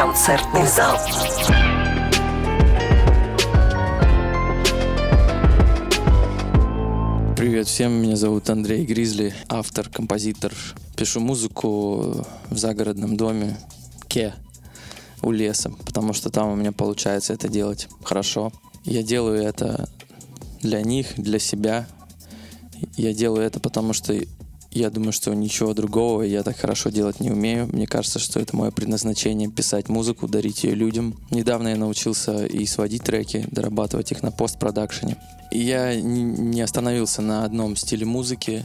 Концертный зал. Привет всем, меня зовут Андрей Гризли, автор, композитор. Пишу музыку в загородном доме Ке у леса, потому что там у меня получается это делать хорошо. Я делаю это для них, для себя. Я делаю это потому, что я думаю, что ничего другого я так хорошо делать не умею. Мне кажется, что это мое предназначение — писать музыку, дарить ее людям. Недавно я научился и сводить треки, дорабатывать их на постпродакшене. И я не остановился на одном стиле музыки.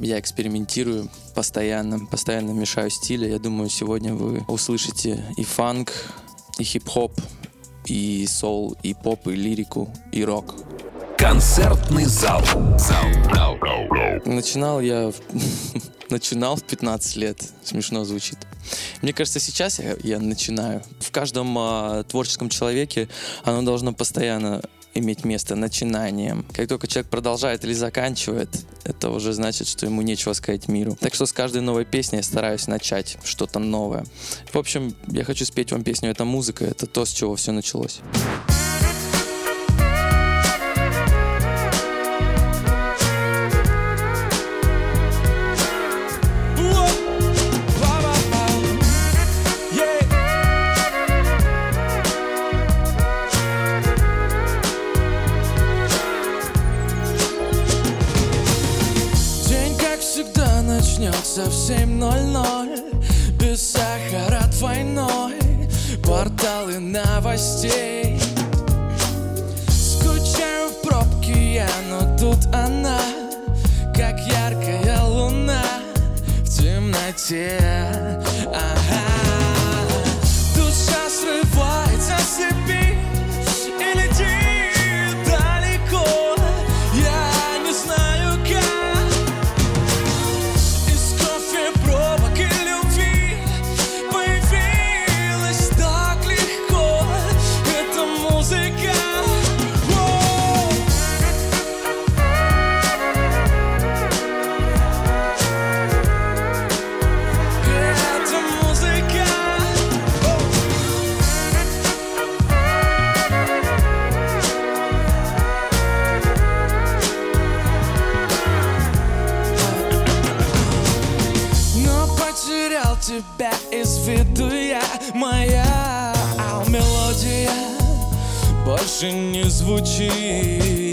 Я экспериментирую постоянно, постоянно мешаю стили. Я думаю, сегодня вы услышите и фанк, и хип-хоп, и соул, и поп, и лирику, и рок. Концертный зал. зал. Начинал я... Начинал в 15 лет. Смешно звучит. Мне кажется, сейчас я, я начинаю. В каждом а, творческом человеке оно должно постоянно иметь место начинанием. Как только человек продолжает или заканчивает, это уже значит, что ему нечего сказать миру. Так что с каждой новой песней я стараюсь начать что-то новое. В общем, я хочу спеть вам песню «Это музыка», это то, с чего все началось. Начнется в 7.00 Без сахара двойной. Порталы новостей. Скучаю в пробке я, но тут она Как яркая луна в темноте больше не звучит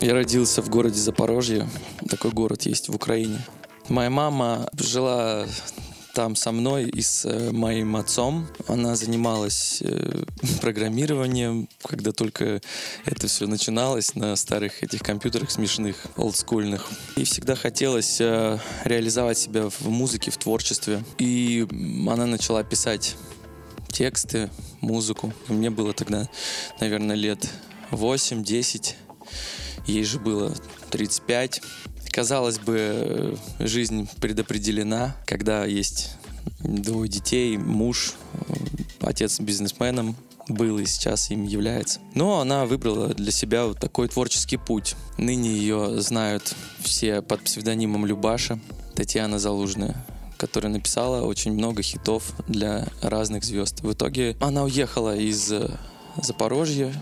Я родился в городе Запорожье. Такой город есть в Украине. Моя мама жила там со мной и с э, моим отцом. Она занималась э, программированием, когда только это все начиналось на старых этих компьютерах смешных, олдскульных. И всегда хотелось э, реализовать себя в музыке, в творчестве. И она начала писать тексты, музыку. Мне было тогда, наверное, лет 8-10. Ей же было 35. Казалось бы, жизнь предопределена, когда есть двое детей, муж, отец бизнесменом был и сейчас им является. Но она выбрала для себя вот такой творческий путь. Ныне ее знают все под псевдонимом Любаша, Татьяна Залужная которая написала очень много хитов для разных звезд. В итоге она уехала из Запорожья,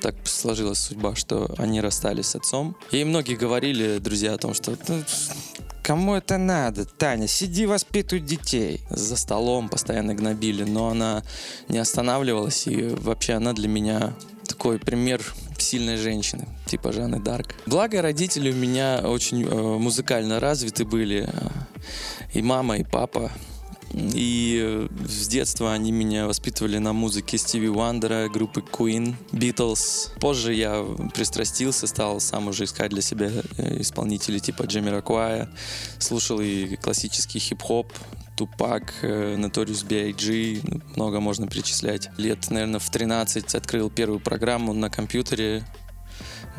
так сложилась судьба, что они расстались с отцом. И многие говорили, друзья, о том, что ну, Кому это надо? Таня, сиди, воспитывай детей. За столом постоянно гнобили, но она не останавливалась, и вообще она для меня такой пример сильной женщины, типа Жанны Дарк. Благо, родители у меня очень э, музыкально развиты были. И мама, и папа. И э, с детства они меня воспитывали на музыке Стиви Уандера, группы Queen, Beatles. Позже я пристрастился, стал сам уже искать для себя э, исполнителей типа Джемми Ракуая. Слушал и классический хип-хоп, Тупак, э, Notorious B.I.G., ну, много можно перечислять. Лет, наверное, в 13 открыл первую программу на компьютере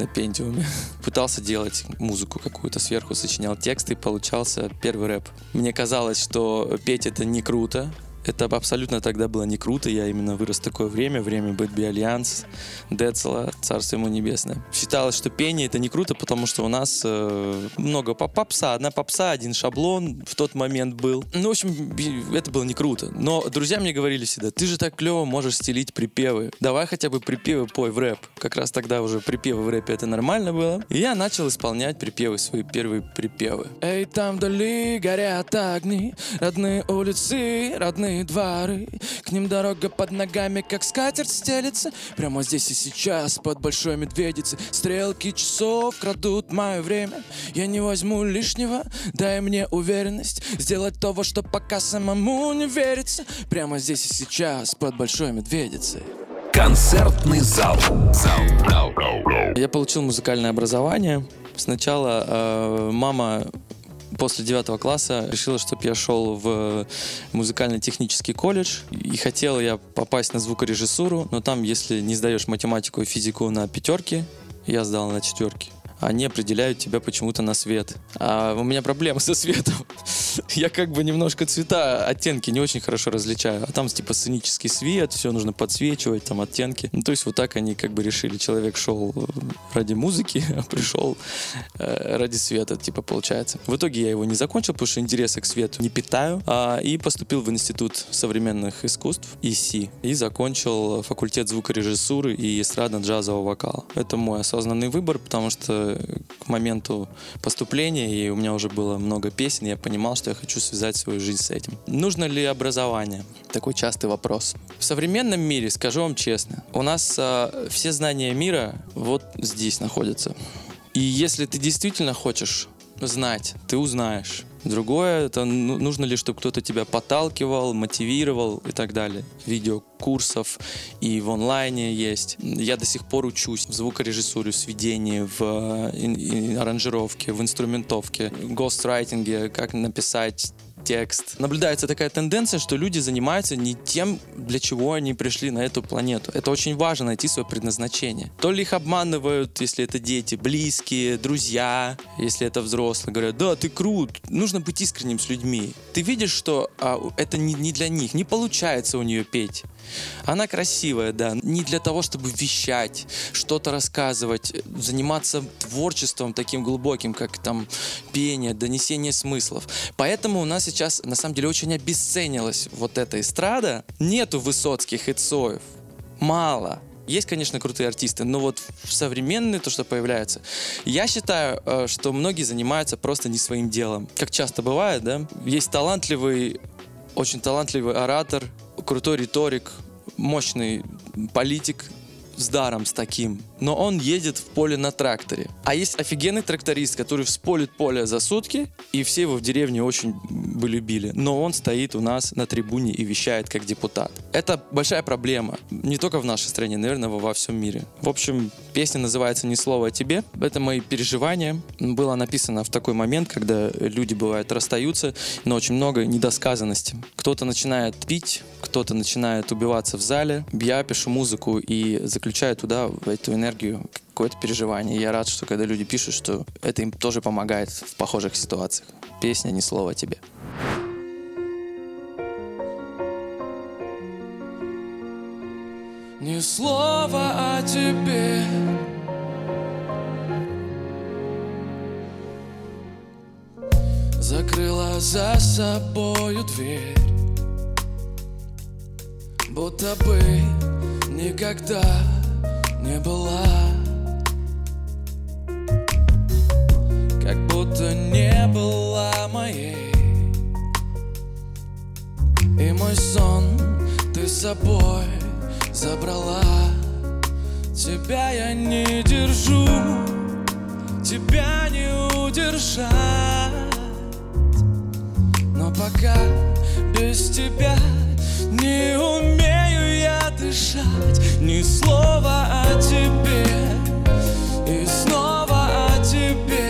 на пентиуме. Пытался делать музыку какую-то сверху, сочинял тексты, получался первый рэп. Мне казалось, что петь это не круто, это абсолютно тогда было не круто. Я именно вырос в такое время, время Bad B. Альянс, Децла, Царство ему небесное. Считалось, что пение это не круто, потому что у нас э, много попса, одна попса, один шаблон в тот момент был. Ну, в общем, это было не круто. Но друзья мне говорили всегда, ты же так клево можешь стелить припевы. Давай хотя бы припевы пой в рэп. Как раз тогда уже припевы в рэпе это нормально было. И я начал исполнять припевы, свои первые припевы. Эй, там вдали горят огни, родные улицы, родные родные дворы К ним дорога под ногами, как скатерть стелится Прямо здесь и сейчас, под большой медведицей Стрелки часов крадут мое время Я не возьму лишнего, дай мне уверенность Сделать то, во что пока самому не верится Прямо здесь и сейчас, под большой медведицей Концертный зал. Зал. Зал. Я получил музыкальное образование. Сначала э, мама после девятого класса решила, чтобы я шел в музыкально-технический колледж. И хотел я попасть на звукорежиссуру, но там, если не сдаешь математику и физику на пятерки, я сдал на четверки они определяют тебя почему-то на свет. А у меня проблемы со светом. Я как бы немножко цвета, оттенки не очень хорошо различаю. А там типа сценический свет, все нужно подсвечивать, там оттенки. Ну, то есть вот так они как бы решили. Человек шел э, ради музыки, а пришел э, ради света, типа получается. В итоге я его не закончил, потому что интереса к свету не питаю. А, и поступил в Институт современных искусств ИСИ. И закончил факультет звукорежиссуры и эстрадно-джазового вокала. Это мой осознанный выбор, потому что к моменту поступления, и у меня уже было много песен, я понимал, что я хочу связать свою жизнь с этим. Нужно ли образование? Такой частый вопрос. В современном мире, скажу вам честно, у нас а, все знания мира вот здесь находятся. И если ты действительно хочешь знать, ты узнаешь. Другое, это ну, нужно ли, чтобы кто-то тебя подталкивал, мотивировал и так далее. Видео курсов и в онлайне есть. Я до сих пор учусь в звукорежиссуре, в сведении, в э, аранжировке, в инструментовке, гострайтинге, как написать текст. Наблюдается такая тенденция, что люди занимаются не тем, для чего они пришли на эту планету. Это очень важно, найти свое предназначение. То ли их обманывают, если это дети, близкие, друзья, если это взрослые. Говорят, да, ты крут, нужно быть искренним с людьми. Ты видишь, что а, это не, не для них, не получается у нее петь. Она красивая, да, не для того, чтобы вещать, что-то рассказывать, заниматься творчеством таким глубоким, как там пение, донесение смыслов. Поэтому у нас сейчас, на самом деле, очень обесценилась вот эта эстрада. Нету высоцких и Цоев. Мало. Есть, конечно, крутые артисты, но вот современные, то, что появляется, я считаю, э, что многие занимаются просто не своим делом. Как часто бывает, да? Есть талантливый, очень талантливый оратор, крутой риторик, мощный политик, с даром с таким, но он едет в поле на тракторе. А есть офигенный тракторист, который всполит поле за сутки, и все его в деревне очень бы любили. Но он стоит у нас на трибуне и вещает как депутат. Это большая проблема. Не только в нашей стране, наверное, во всем мире. В общем, песня называется «Ни слова о тебе». Это мои переживания. Было написано в такой момент, когда люди, бывают, расстаются, но очень много недосказанности. Кто-то начинает пить, кто-то начинает убиваться в зале. Я пишу музыку и заключаю туда, эту энергию, какое-то переживание. Я рад, что когда люди пишут, что это им тоже помогает в похожих ситуациях. Песня «Ни слова тебе». Ни слова о тебе. Закрыла за собою дверь. Будто бы никогда не была. Как будто не была моей. И мой сон ты собой забрала. Тебя я не держу Тебя не удержать. Но пока без тебя не умею я дышать. Ни слова о тебе И снова о тебе.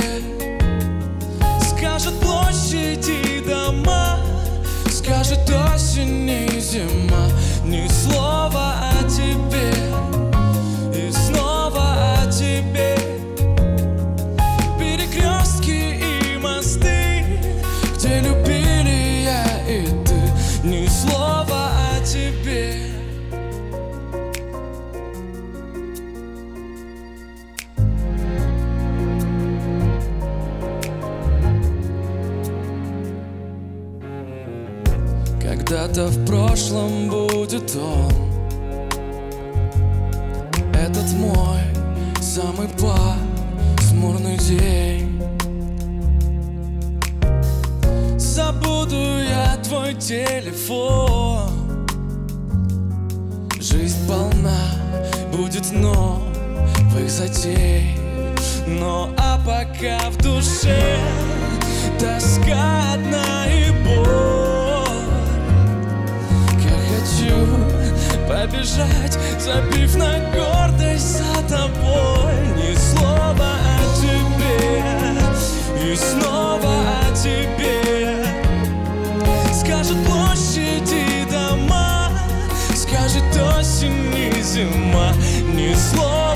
Скажет площади дома Скажет осень и зима прошлом будет он. Этот мой самый пасмурный день. Забуду я твой телефон. Жизнь полна будет новых затей. Но а пока в душе тоска одна и боль побежать, забив на гордость за тобой. Ни слова о тебе и снова о тебе. Скажет площади дома Скажет осень и зима. Ни слова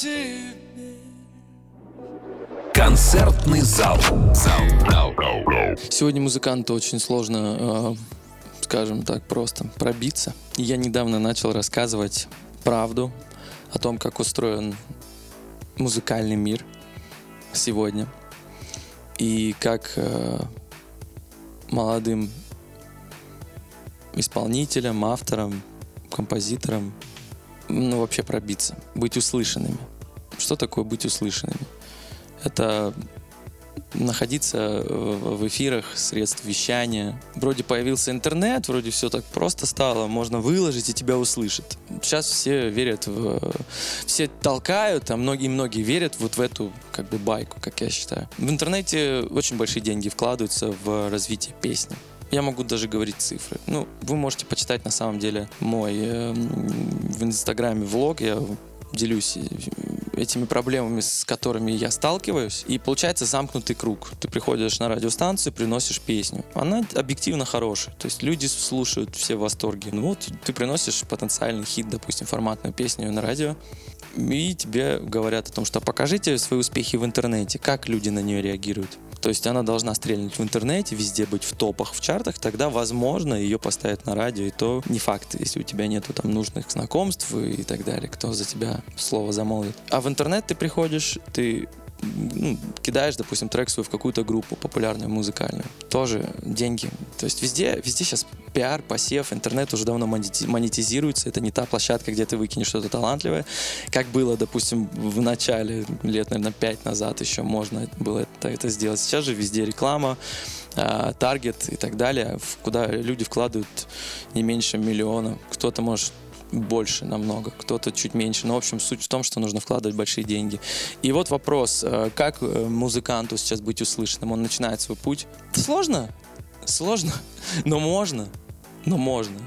тебе Концертный зал. Сегодня музыканту очень сложно, э, скажем так, просто пробиться. Я недавно начал рассказывать правду о том, как устроен музыкальный мир сегодня. И как э, молодым исполнителям, авторам, композиторам ну, вообще пробиться, быть услышанными. Что такое быть услышанными? Это находиться в эфирах средств вещания. Вроде появился интернет, вроде все так просто стало, можно выложить и тебя услышат. Сейчас все верят в... Все толкают, а многие-многие верят вот в эту как бы байку, как я считаю. В интернете очень большие деньги вкладываются в развитие песни. Я могу даже говорить цифры. Ну, вы можете почитать на самом деле мой э, в Инстаграме влог. Я делюсь э, этими проблемами, с которыми я сталкиваюсь, и получается замкнутый круг. Ты приходишь на радиостанцию, приносишь песню. Она объективно хорошая, то есть люди слушают все в восторге. Ну вот ты приносишь потенциальный хит, допустим, форматную песню на радио, и тебе говорят о том, что покажите свои успехи в интернете, как люди на нее реагируют. То есть она должна стрельнуть в интернете, везде быть в топах, в чартах, тогда, возможно, ее поставят на радио, и то не факт, если у тебя нету там нужных знакомств и так далее, кто за тебя слово замолвит. А в интернет ты приходишь, ты ну, кидаешь, допустим, трек свой в какую-то группу популярную, музыкальную. Тоже деньги. То есть везде, везде сейчас пиар, посев, интернет уже давно монетизируется. Это не та площадка, где ты выкинешь что-то талантливое, как было, допустим, в начале, лет, наверное, пять назад еще можно было это, это сделать. Сейчас же везде реклама, а, таргет и так далее, куда люди вкладывают не меньше миллиона. Кто-то может больше намного, кто-то чуть меньше. Но, в общем, суть в том, что нужно вкладывать большие деньги. И вот вопрос, э, как э, музыканту сейчас быть услышанным? Он начинает свой путь. Сложно? Сложно, но можно. Но можно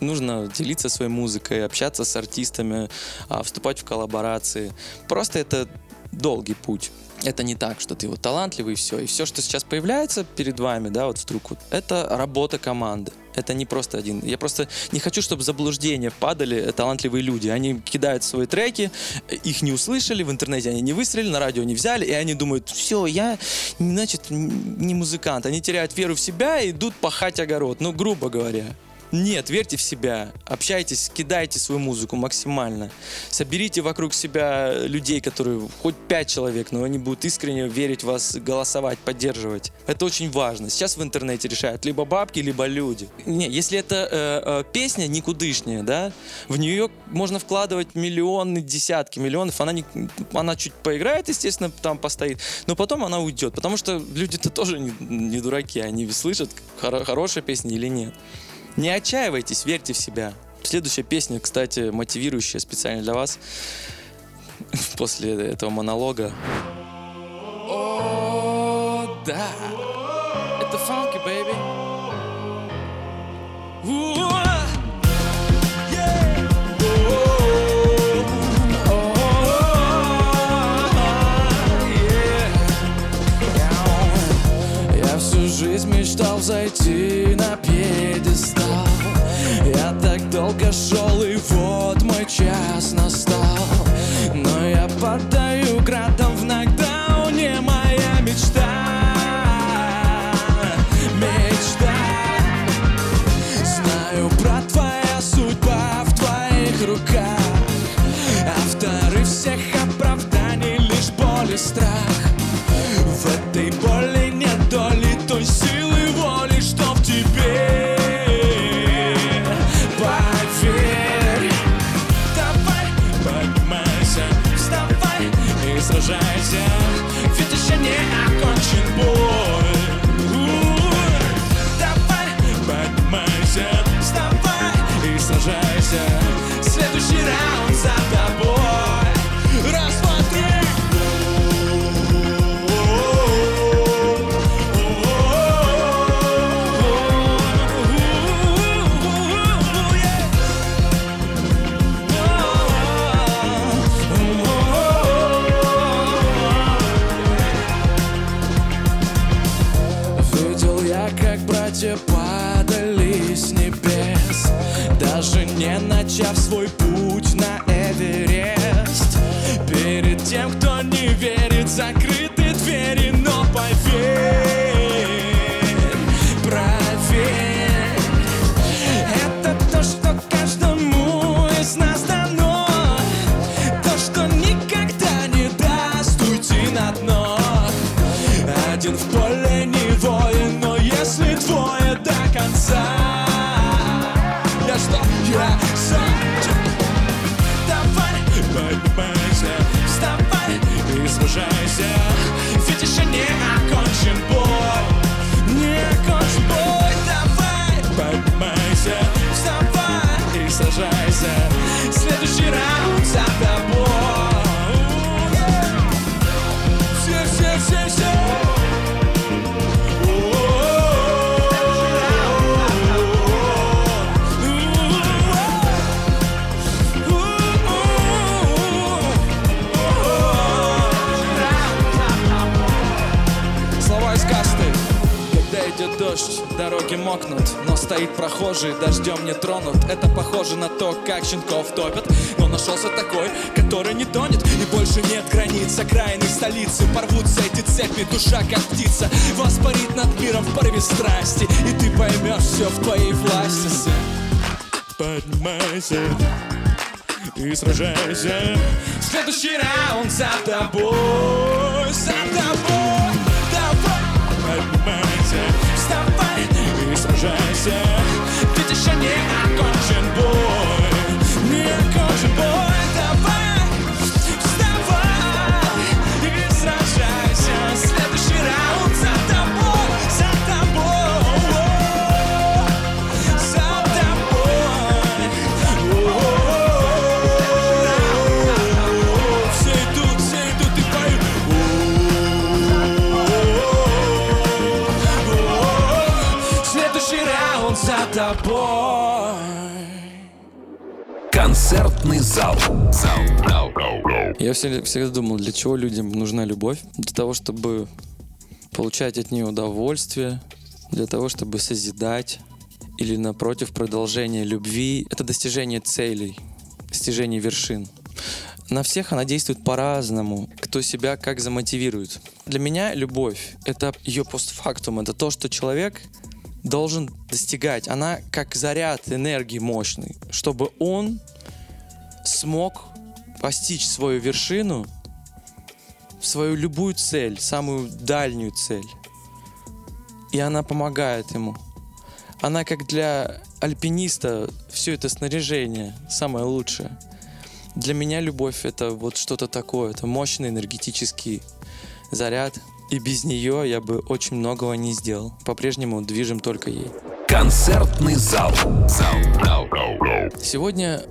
нужно делиться своей музыкой, общаться с артистами, а, вступать в коллаборации. Просто это долгий путь. Это не так, что ты вот талантливый и все. И все, что сейчас появляется перед вами, да, вот вдруг вот, это работа команды. Это не просто один. Я просто не хочу, чтобы в заблуждение падали талантливые люди. Они кидают свои треки, их не услышали, в интернете они не выстрелили, на радио не взяли, и они думают, все, я, значит, не музыкант. Они теряют веру в себя и идут пахать огород. Ну, грубо говоря. Нет, верьте в себя, общайтесь, кидайте свою музыку максимально. Соберите вокруг себя людей, которые хоть пять человек, но они будут искренне верить в вас, голосовать, поддерживать. Это очень важно. Сейчас в интернете решают либо бабки, либо люди. Не, если это э, э, песня никудышняя, да, в нее можно вкладывать миллионы, десятки миллионов. Она, не, она чуть поиграет, естественно, там постоит, но потом она уйдет, потому что люди-то тоже не, не дураки, они слышат, хор- хорошая песня или нет. Не отчаивайтесь, верьте в себя. Следующая песня, кстати, мотивирующая специально для вас. После этого монолога. О, да. Это фанки, baby. Жизнь мечтал зайти на пьедестал. Я так долго шел и вот мой час настал. Но я подаю Ставки мокнут, но стоит прохожий Дождем не тронут, это похоже на то, как щенков топят. Но нашелся такой, который не тонет. И больше нет границ, окраины столицы. Порвутся эти цепи, душа как птица. Воспарит над миром в порыве страсти. И ты поймешь все в твоей власти. Поднимайся и сражайся. Следующий раунд за тобой, за тобой вставай и сражайся. Ведь еще не Концертный зал. Я всегда думал, для чего людям нужна любовь? Для того, чтобы получать от нее удовольствие, для того, чтобы созидать, или напротив, продолжение любви. Это достижение целей, достижение вершин. На всех она действует по-разному, кто себя как замотивирует. Для меня любовь — это ее постфактум, это то, что человек должен достигать. Она как заряд энергии мощный, чтобы он смог постичь свою вершину, свою любую цель, самую дальнюю цель. И она помогает ему. Она как для альпиниста все это снаряжение самое лучшее. Для меня любовь это вот что-то такое, это мощный энергетический заряд. И без нее я бы очень многого не сделал. По-прежнему движем только ей. Концертный зал. Зал. Сегодня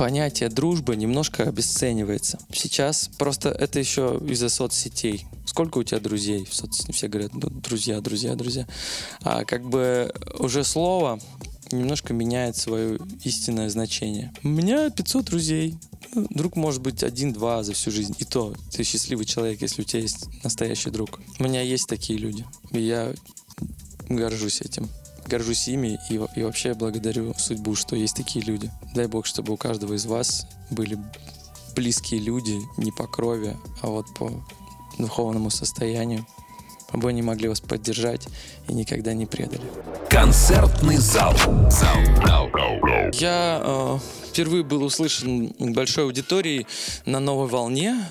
понятие дружбы немножко обесценивается. Сейчас просто это еще из-за соцсетей. Сколько у тебя друзей в соцсетях? Все говорят, ну, друзья, друзья, друзья. А как бы уже слово немножко меняет свое истинное значение. У меня 500 друзей. Ну, Друг может быть один-два за всю жизнь. И то ты счастливый человек, если у тебя есть настоящий друг. У меня есть такие люди. И я горжусь этим. Горжусь ими и, и вообще благодарю судьбу, что есть такие люди. Дай Бог, чтобы у каждого из вас были близкие люди не по крови, а вот по духовному состоянию, чтобы они могли вас поддержать и никогда не предали. Концертный зал. Зал. Зал. Я э, впервые был услышан большой аудиторией на новой волне,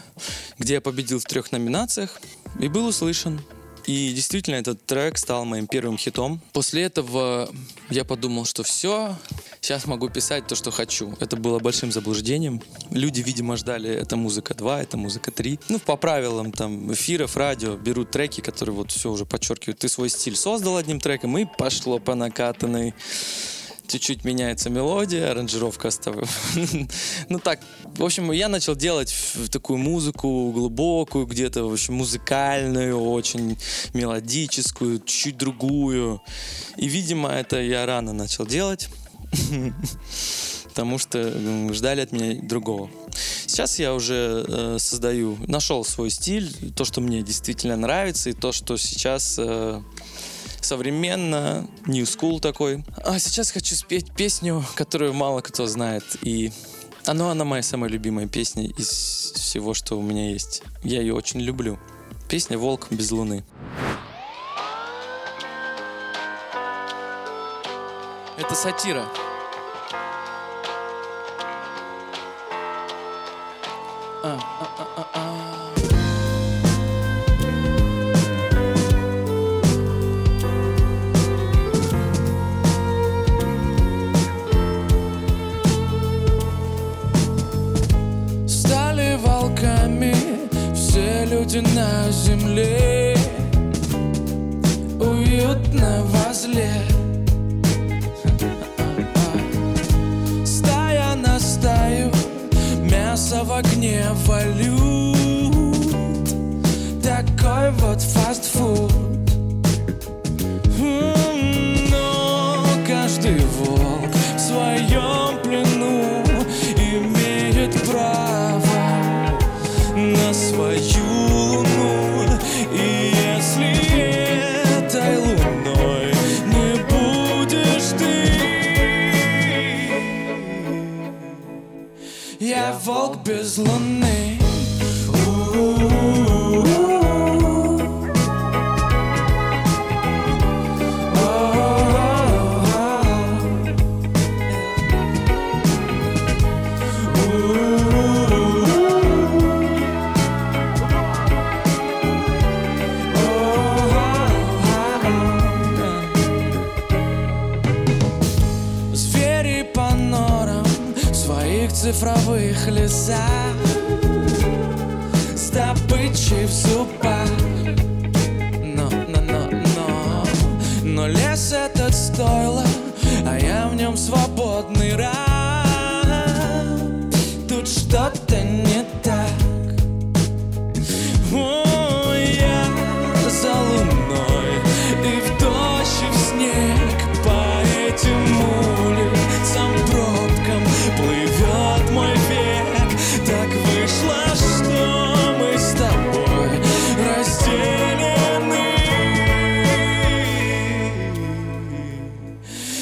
где я победил в трех номинациях и был услышан. И действительно, этот трек стал моим первым хитом. После этого я подумал, что все, сейчас могу писать то, что хочу. Это было большим заблуждением. Люди, видимо, ждали, это музыка 2, это музыка 3. Ну, по правилам там эфиров, радио берут треки, которые вот все уже подчеркивают. Ты свой стиль создал одним треком, и пошло по накатанной чуть-чуть меняется мелодия, аранжировка оставляю. ну так, в общем, я начал делать такую музыку глубокую, где-то, в общем, музыкальную, очень мелодическую, чуть другую. И, видимо, это я рано начал делать. Потому что ждали от меня другого. Сейчас я уже э, создаю, нашел свой стиль, то, что мне действительно нравится, и то, что сейчас э, современно, new school такой. А сейчас хочу спеть песню, которую мало кто знает. И она, она моя самая любимая песня из всего, что у меня есть. Я ее очень люблю. Песня «Волк без луны». Это сатира. А, а, а, а, а. Люди на земле Уютно возле. Стая на стаю, мясо в огне валют. Такой вот фастфуд волк без лесах С добычей в зубах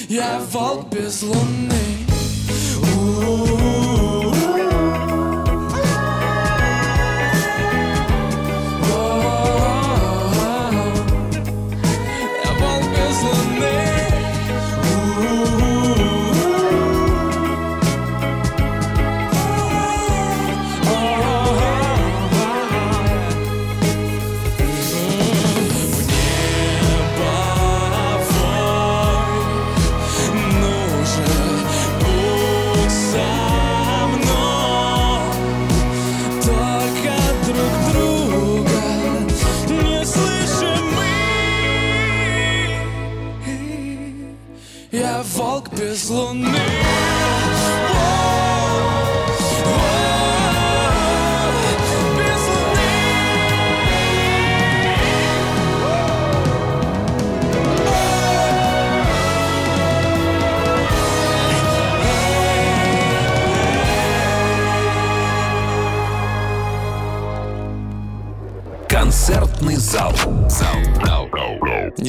Я волк без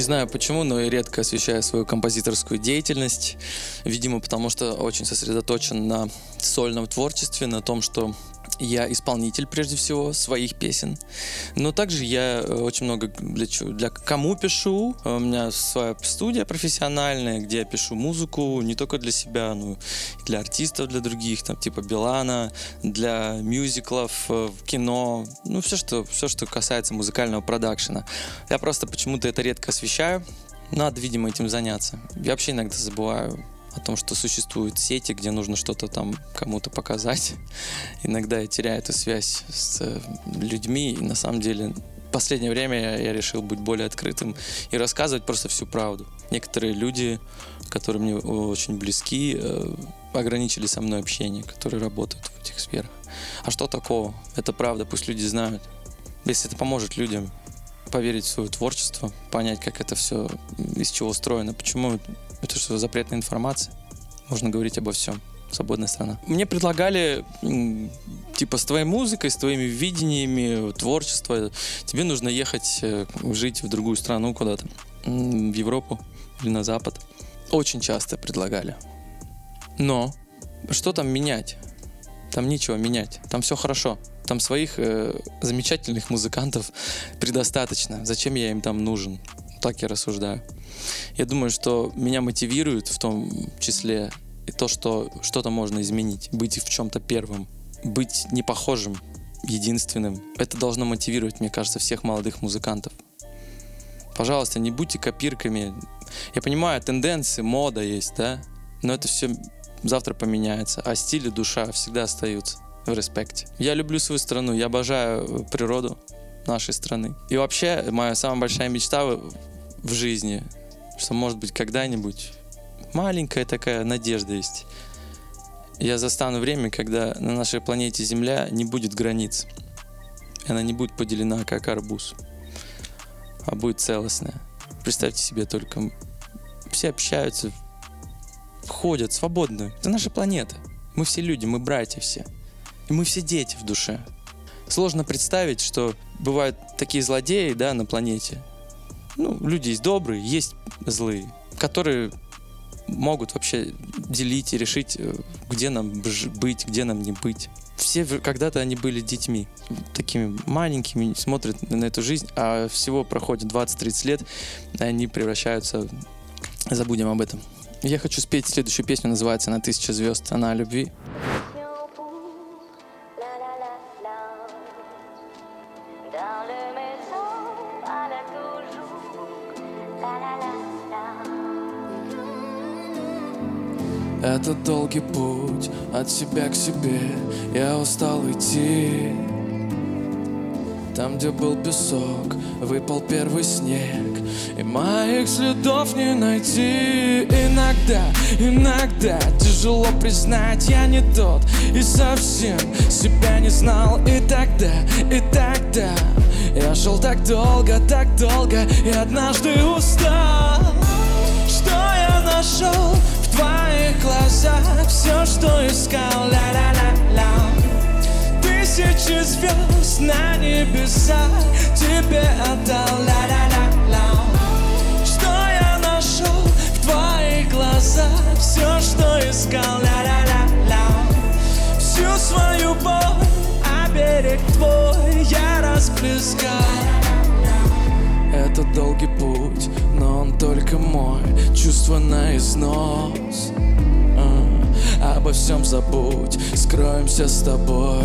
знаю почему, но я редко освещаю свою композиторскую деятельность. Видимо, потому что очень сосредоточен на сольном творчестве, на том, что я исполнитель прежде всего своих песен. Но также я э, очень много для, чё- для кому пишу. У меня своя студия профессиональная, где я пишу музыку не только для себя, но и для артистов, для других, там типа Билана, для мюзиклов, э, кино, ну все что, все, что касается музыкального продакшена. Я просто почему-то это редко освещаю. Надо, видимо, этим заняться. Я вообще иногда забываю о том, что существуют сети, где нужно что-то там кому-то показать. Иногда я теряю эту связь с э, людьми, и на самом деле в последнее время я, решил быть более открытым и рассказывать просто всю правду. Некоторые люди, которые мне очень близки, э, ограничили со мной общение, которые работают в этих сферах. А что такого? Это правда, пусть люди знают. Если это поможет людям поверить в свое творчество, понять, как это все, из чего устроено, почему это что, запретная информация. Можно говорить обо всем. Свободная страна. Мне предлагали, типа, с твоей музыкой, с твоими видениями творчества, тебе нужно ехать э, жить в другую страну куда-то, в Европу или на Запад. Очень часто предлагали. Но что там менять? Там нечего менять. Там все хорошо. Там своих э, замечательных музыкантов предостаточно. Зачем я им там нужен? Так я рассуждаю. Я думаю, что меня мотивирует в том числе и то, что что-то можно изменить. Быть в чем-то первым. Быть не похожим, единственным. Это должно мотивировать, мне кажется, всех молодых музыкантов. Пожалуйста, не будьте копирками. Я понимаю, тенденции, мода есть, да? Но это все завтра поменяется. А стиль и душа всегда остаются в респекте. Я люблю свою страну, я обожаю природу нашей страны. И вообще, моя самая большая мечта в в жизни, что, может быть, когда-нибудь маленькая такая надежда есть. Я застану время, когда на нашей планете Земля не будет границ. Она не будет поделена, как арбуз, а будет целостная. Представьте себе только, все общаются, ходят свободно. Это наша планета. Мы все люди, мы братья все. И мы все дети в душе. Сложно представить, что бывают такие злодеи, да, на планете. Ну, люди есть добрые, есть злые, которые могут вообще делить и решить, э, где нам быть, где нам не быть. Все когда-то они были детьми, такими маленькими, смотрят на эту жизнь, а всего проходит 20-30 лет, и они превращаются... Забудем об этом. Я хочу спеть следующую песню, называется «На тысяча звезд». Она о любви. Это долгий путь от себя к себе. Я устал идти. Там, где был песок, выпал первый снег. И моих следов не найти. Иногда, иногда тяжело признать Я не тот и совсем себя не знал. И тогда, и тогда Я шел так долго, так долго И однажды устал. Что я нашел твоих глазах все, что искал, ля-ля-ля-ля Тысячи звезд на небесах тебе отдал, ля-ля-ля-ля Что я нашел в твоих глазах все, что искал, ля-ля-ля-ля Всю свою боль, а берег твой я расплескал это долгий путь, но он только мой Чувство на износ. А, Обо всем забудь, скроемся с тобой.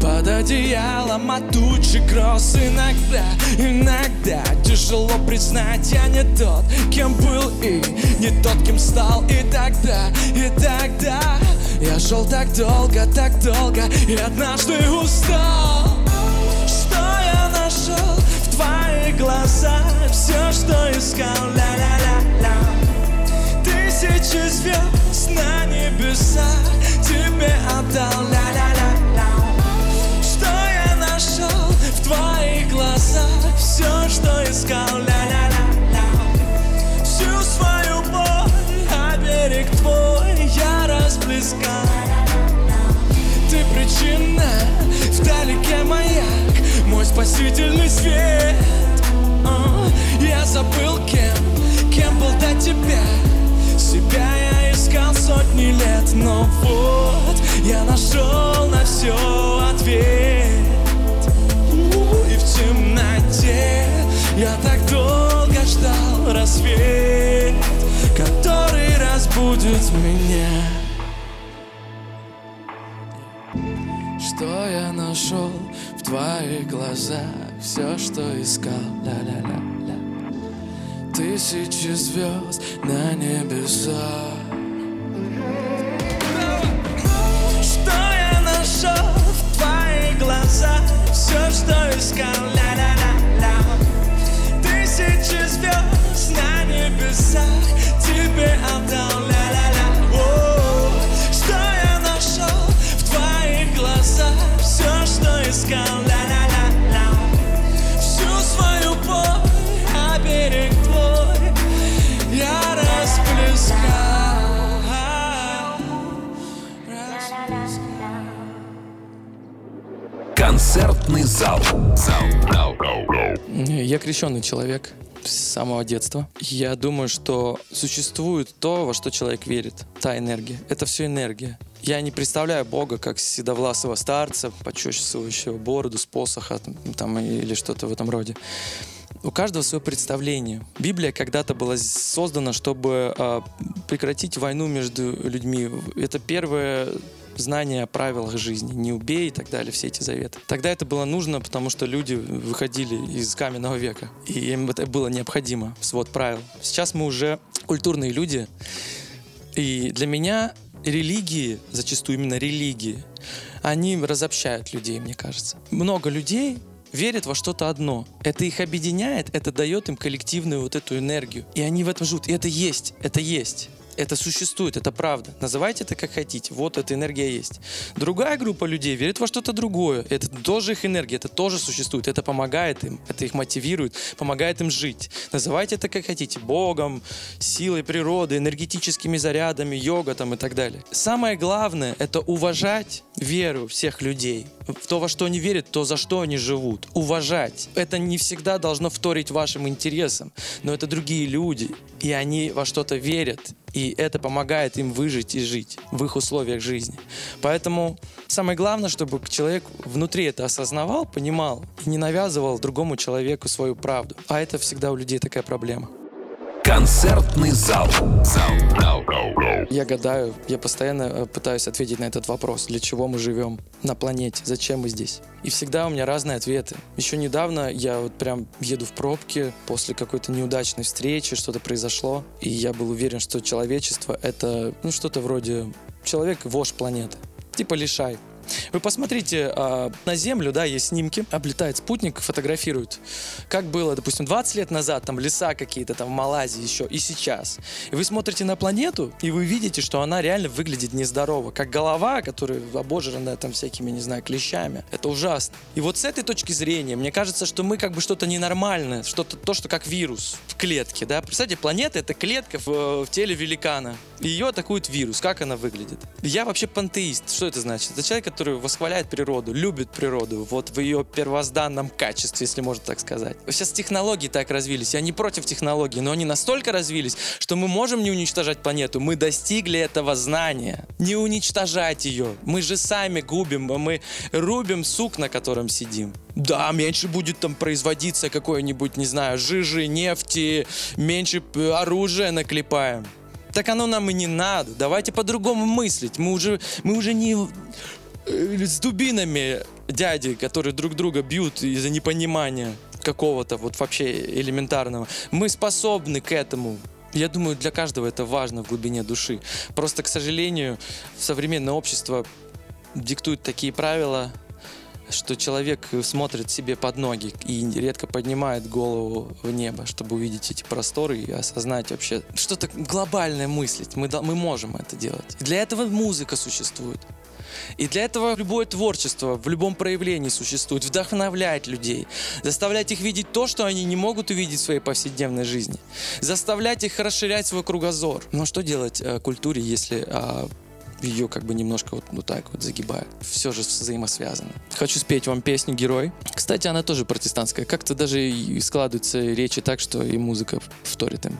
Под одеялом от тучи гроз. Иногда, иногда тяжело признать Я не тот, кем был и не тот, кем стал. И тогда, и тогда Я шел так долго, так долго И однажды устал глазах все, что искал, ля-ля-ля-ля Тысячи звезд на небесах тебе отдал, ля-ля-ля-ля Что я нашел в твоих глазах? Все, что искал, ля-ля-ля-ля Всю свою боль, а берег твой я расплескал Ты причина, вдалеке маяк мой спасительный свет Я забыл кем, кем был до тебя. Себя я искал сотни лет Но вот я нашел на все ответ. И в темноте я так долго ждал рассвет Который разбудит меня. Что я нашел твоих глазах все, что искал, ля-ля-ля-ля. Тысячи звезд на небесах. Что я нашел в твоих глазах? Все, что искал, ля-ля-ля-ля. Тысячи звезд на небесах тебе отдал, ля-ля-ля. Что я нашел в твоих глазах? Все, что искал Концертный зал. Я крещенный человек с самого детства. Я думаю, что существует то, во что человек верит. Та энергия. Это все энергия. Я не представляю Бога как седовласого старца, почесывающего бороду с посоха там, или что-то в этом роде. У каждого свое представление. Библия когда-то была создана, чтобы э, прекратить войну между людьми. Это первое знание о правилах жизни, не убей и так далее, все эти заветы. Тогда это было нужно, потому что люди выходили из каменного века, и им это было необходимо, свод правил. Сейчас мы уже культурные люди, и для меня религии, зачастую именно религии, они разобщают людей, мне кажется. Много людей верят во что-то одно. Это их объединяет, это дает им коллективную вот эту энергию. И они в этом живут. И это есть, это есть это существует, это правда. Называйте это как хотите. Вот эта энергия есть. Другая группа людей верит во что-то другое. Это тоже их энергия, это тоже существует. Это помогает им, это их мотивирует, помогает им жить. Называйте это как хотите. Богом, силой природы, энергетическими зарядами, йога там и так далее. Самое главное — это уважать веру всех людей, в то, во что они верят, то, за что они живут. Уважать. Это не всегда должно вторить вашим интересам, но это другие люди, и они во что-то верят, и это помогает им выжить и жить в их условиях жизни. Поэтому самое главное, чтобы человек внутри это осознавал, понимал и не навязывал другому человеку свою правду. А это всегда у людей такая проблема. Концертный зал. Зал. Я гадаю, я постоянно э, пытаюсь ответить на этот вопрос. Для чего мы живем на планете? Зачем мы здесь? И всегда у меня разные ответы. Еще недавно я вот прям еду в пробке после какой-то неудачной встречи, что-то произошло, и я был уверен, что человечество — это ну, что-то вроде человек — вождь планеты. Типа лишай. Вы посмотрите э, на Землю, да, есть снимки, облетает спутник, фотографирует. Как было, допустим, 20 лет назад, там леса какие-то там в Малайзии еще, и сейчас. И вы смотрите на планету, и вы видите, что она реально выглядит нездорово. Как голова, которая обожранная там всякими, не знаю, клещами. Это ужасно. И вот с этой точки зрения, мне кажется, что мы как бы что-то ненормальное, что-то, то, что как вирус в клетке, да. Представьте, планета — это клетка в, в теле великана. И ее атакует вирус. Как она выглядит? Я вообще пантеист. Что это значит? Это человек, который восхваляет природу, любит природу, вот в ее первозданном качестве, если можно так сказать. Сейчас технологии так развились, я не против технологий, но они настолько развились, что мы можем не уничтожать планету, мы достигли этого знания. Не уничтожать ее. Мы же сами губим, мы рубим сук, на котором сидим. Да, меньше будет там производиться какой-нибудь, не знаю, жижи, нефти, меньше оружия наклепаем. Так оно нам и не надо. Давайте по-другому мыслить. Мы уже, мы уже не с дубинами дяди, которые друг друга бьют из-за непонимания какого-то вот вообще элементарного. Мы способны к этому. Я думаю, для каждого это важно в глубине души. Просто, к сожалению, современное общество диктует такие правила, что человек смотрит себе под ноги и редко поднимает голову в небо, чтобы увидеть эти просторы и осознать вообще что-то глобальное мыслить. Мы, мы можем это делать. Для этого музыка существует. И для этого любое творчество в любом проявлении существует, вдохновлять людей, заставлять их видеть то, что они не могут увидеть в своей повседневной жизни, заставлять их расширять свой кругозор. Но что делать э, культуре, если э, ее как бы немножко вот, вот так вот загибают. Все же взаимосвязано. Хочу спеть вам песню «Герой». Кстати, она тоже протестантская. Как-то даже и складываются речи так, что и музыка вторит им.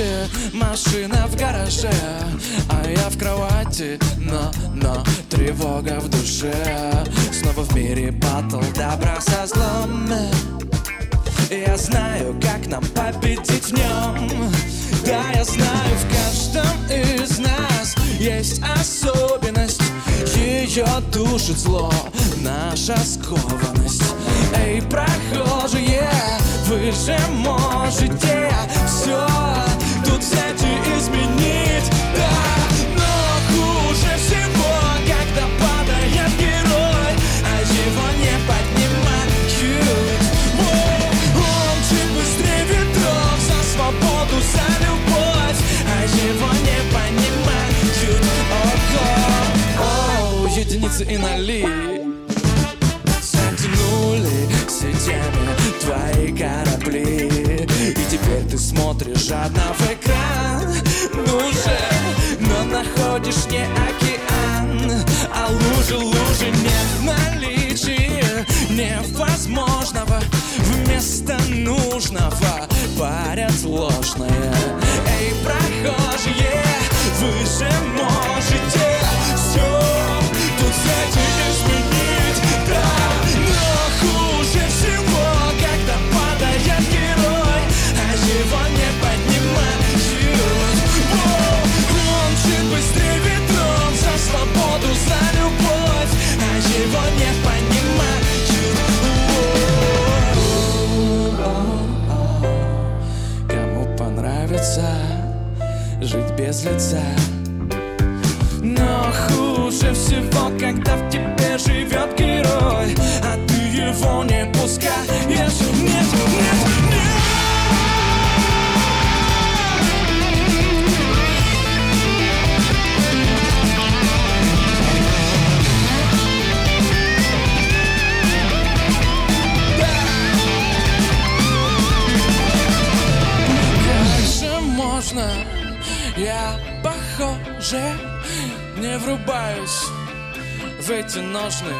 месте, машина в гараже А я в кровати, но, но тревога в душе. Снова в мире батл добра со злом. Я знаю, как нам победить в нем. Да, я знаю, в каждом из нас есть особенность. Ее душит зло, наша скованность. Эй, прохожие, вы же можете все единицы и ноли. Затянули сетями твои корабли Ты смотришь жадно в экран. Ну же, но находишь не океан А лужи, лужи нет в наличии. Невозможного вместо нужного Парят ложное. Эй, прохожие, вы же без лица. Но хуже всего, когда в тебе живет герой А ты его не пускаешь. Нет, нет, нет Я, похоже, не врубаюсь в эти ножны.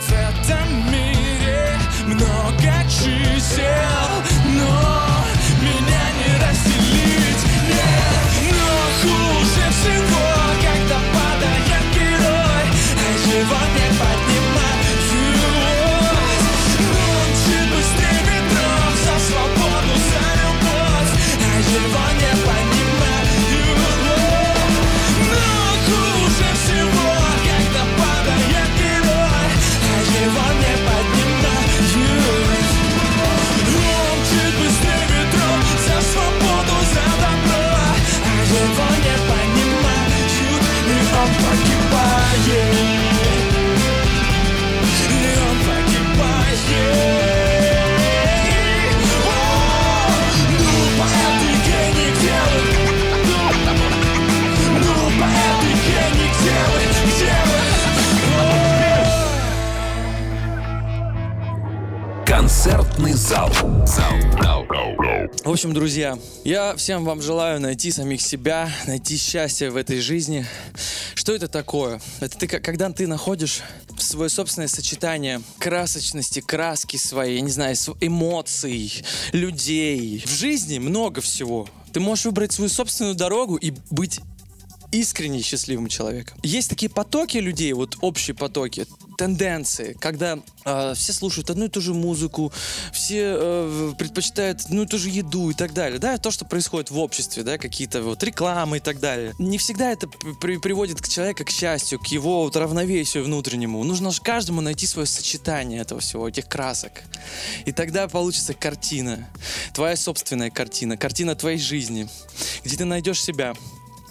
В этом мире много чисел, но меня не разделить. Нет, но хуже всего, когда падает герой, а живот не поднимает. Друзья, я всем вам желаю найти самих себя, найти счастье в этой жизни. Что это такое? Это ты, когда ты находишь свое собственное сочетание красочности, краски своей, не знаю, эмоций, людей. В жизни много всего. Ты можешь выбрать свою собственную дорогу и быть искренне счастливым человеком. Есть такие потоки людей, вот общие потоки, тенденции, когда э, все слушают одну и ту же музыку, все э, предпочитают одну и ту же еду и так далее, да, то, что происходит в обществе, да, какие-то вот рекламы и так далее. Не всегда это при приводит к человеку к счастью, к его вот равновесию внутреннему. Нужно же каждому найти свое сочетание этого всего, этих красок. И тогда получится картина, твоя собственная картина, картина твоей жизни, где ты найдешь себя,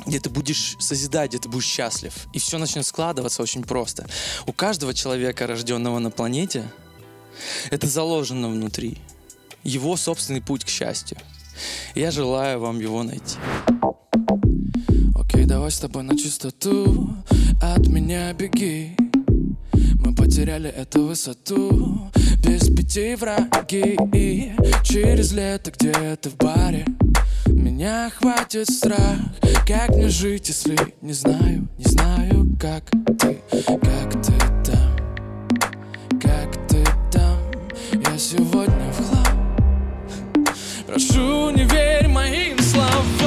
где ты будешь созидать, где ты будешь счастлив. И все начнет складываться очень просто. У каждого человека, рожденного на планете, это заложено внутри. Его собственный путь к счастью. Я желаю вам его найти. Окей, давай с тобой на чистоту, от меня беги. Мы потеряли эту высоту, без пяти враги. И через лето где-то в баре меня хватит страх. Как мне жить, если не знаю, не знаю, как ты Как ты там, как ты там? Я сегодня в хлам. Прошу, не верь моим словам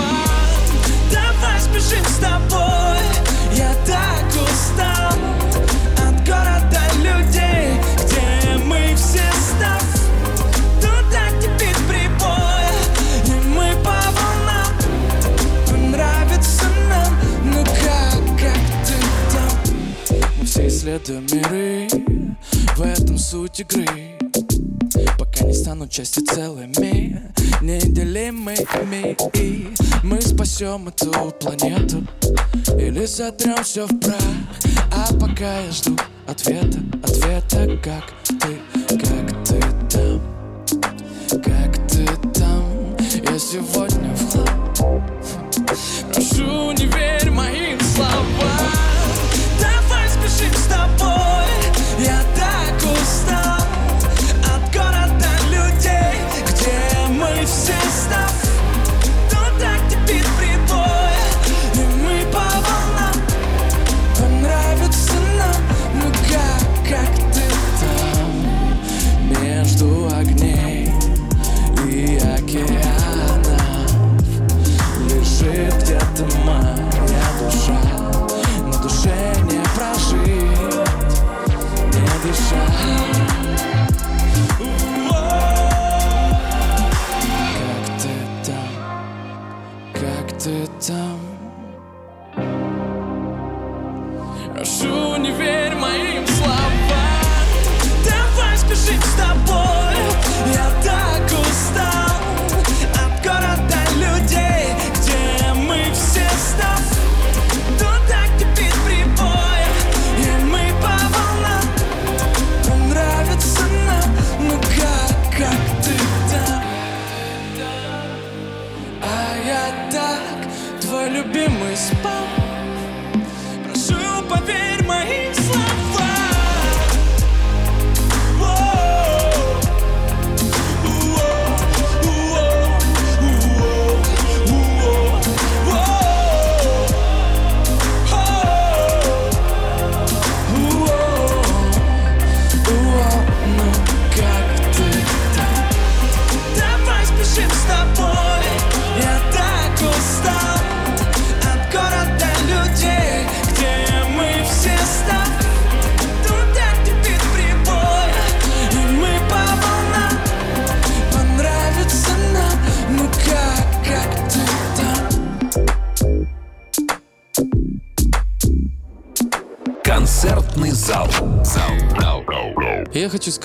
исследуя миры В этом суть игры. Пока не станут части целыми Неделимыми. И мы спасем эту планету Или сотрем все в прах. А пока я жду ответа Ответа, как ты, как ты там Как ты там. Я сегодня в хлам Прошу, не верь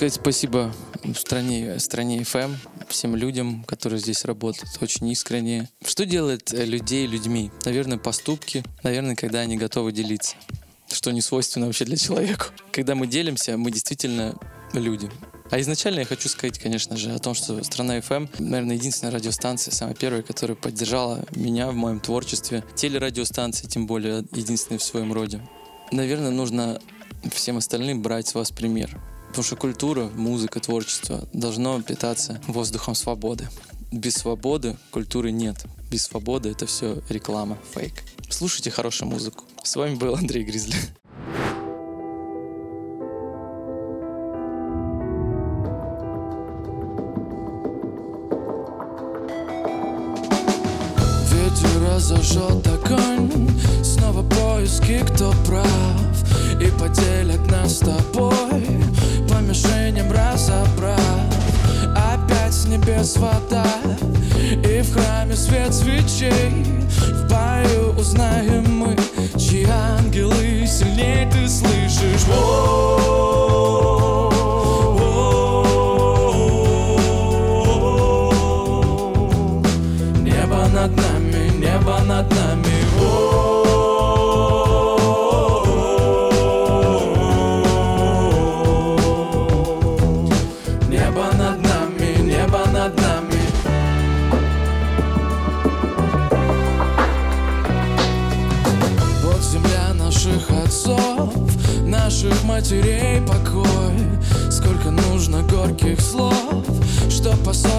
сказать спасибо стране, стране FM, всем людям, которые здесь работают, очень искренне. Что делает э, людей людьми? Наверное, поступки, наверное, когда они готовы делиться что не свойственно вообще для человека. Когда мы делимся, мы действительно люди. А изначально я хочу сказать, конечно же, о том, что «Страна FM», наверное, единственная радиостанция, самая первая, которая поддержала меня в моем творчестве. Телерадиостанция, тем более, единственная в своем роде. Наверное, нужно всем остальным брать с вас пример. Потому что культура, музыка, творчество должно питаться воздухом свободы. Без свободы культуры нет. Без свободы это все реклама, фейк. Слушайте хорошую музыку. С вами был Андрей Гризли. Разожжет огонь Снова поиски, кто прав И поделят нас с тобой По мишеням разобрав Опять с небес вода И в храме свет свечей. В бою узнаем мы Чьи ангелы сильнее ты слышишь. Небо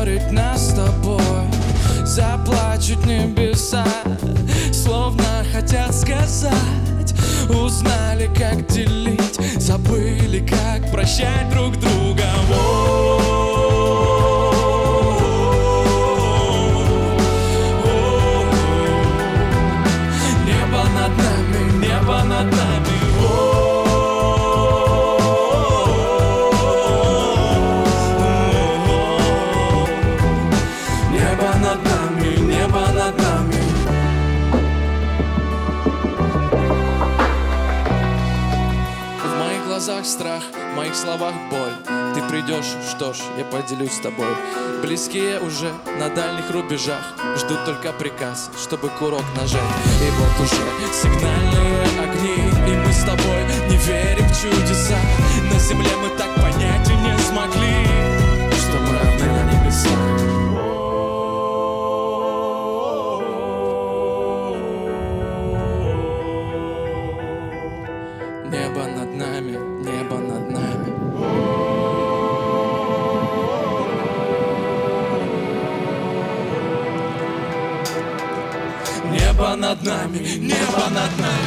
поссорить нас с тобой. Заплачут небеса, словно хотят сказать. Узнали, как делить, забыли, как прощать друг друга словах боль. Ты придешь, что ж, я поделюсь с тобой. Близкие уже на дальних рубежах Ждут только приказ, чтобы курок нажать. И вот уже сигнальные огни И мы с тобой не верим в чудеса. На земле мы так понять и не смогли Что мы равны на небесах небо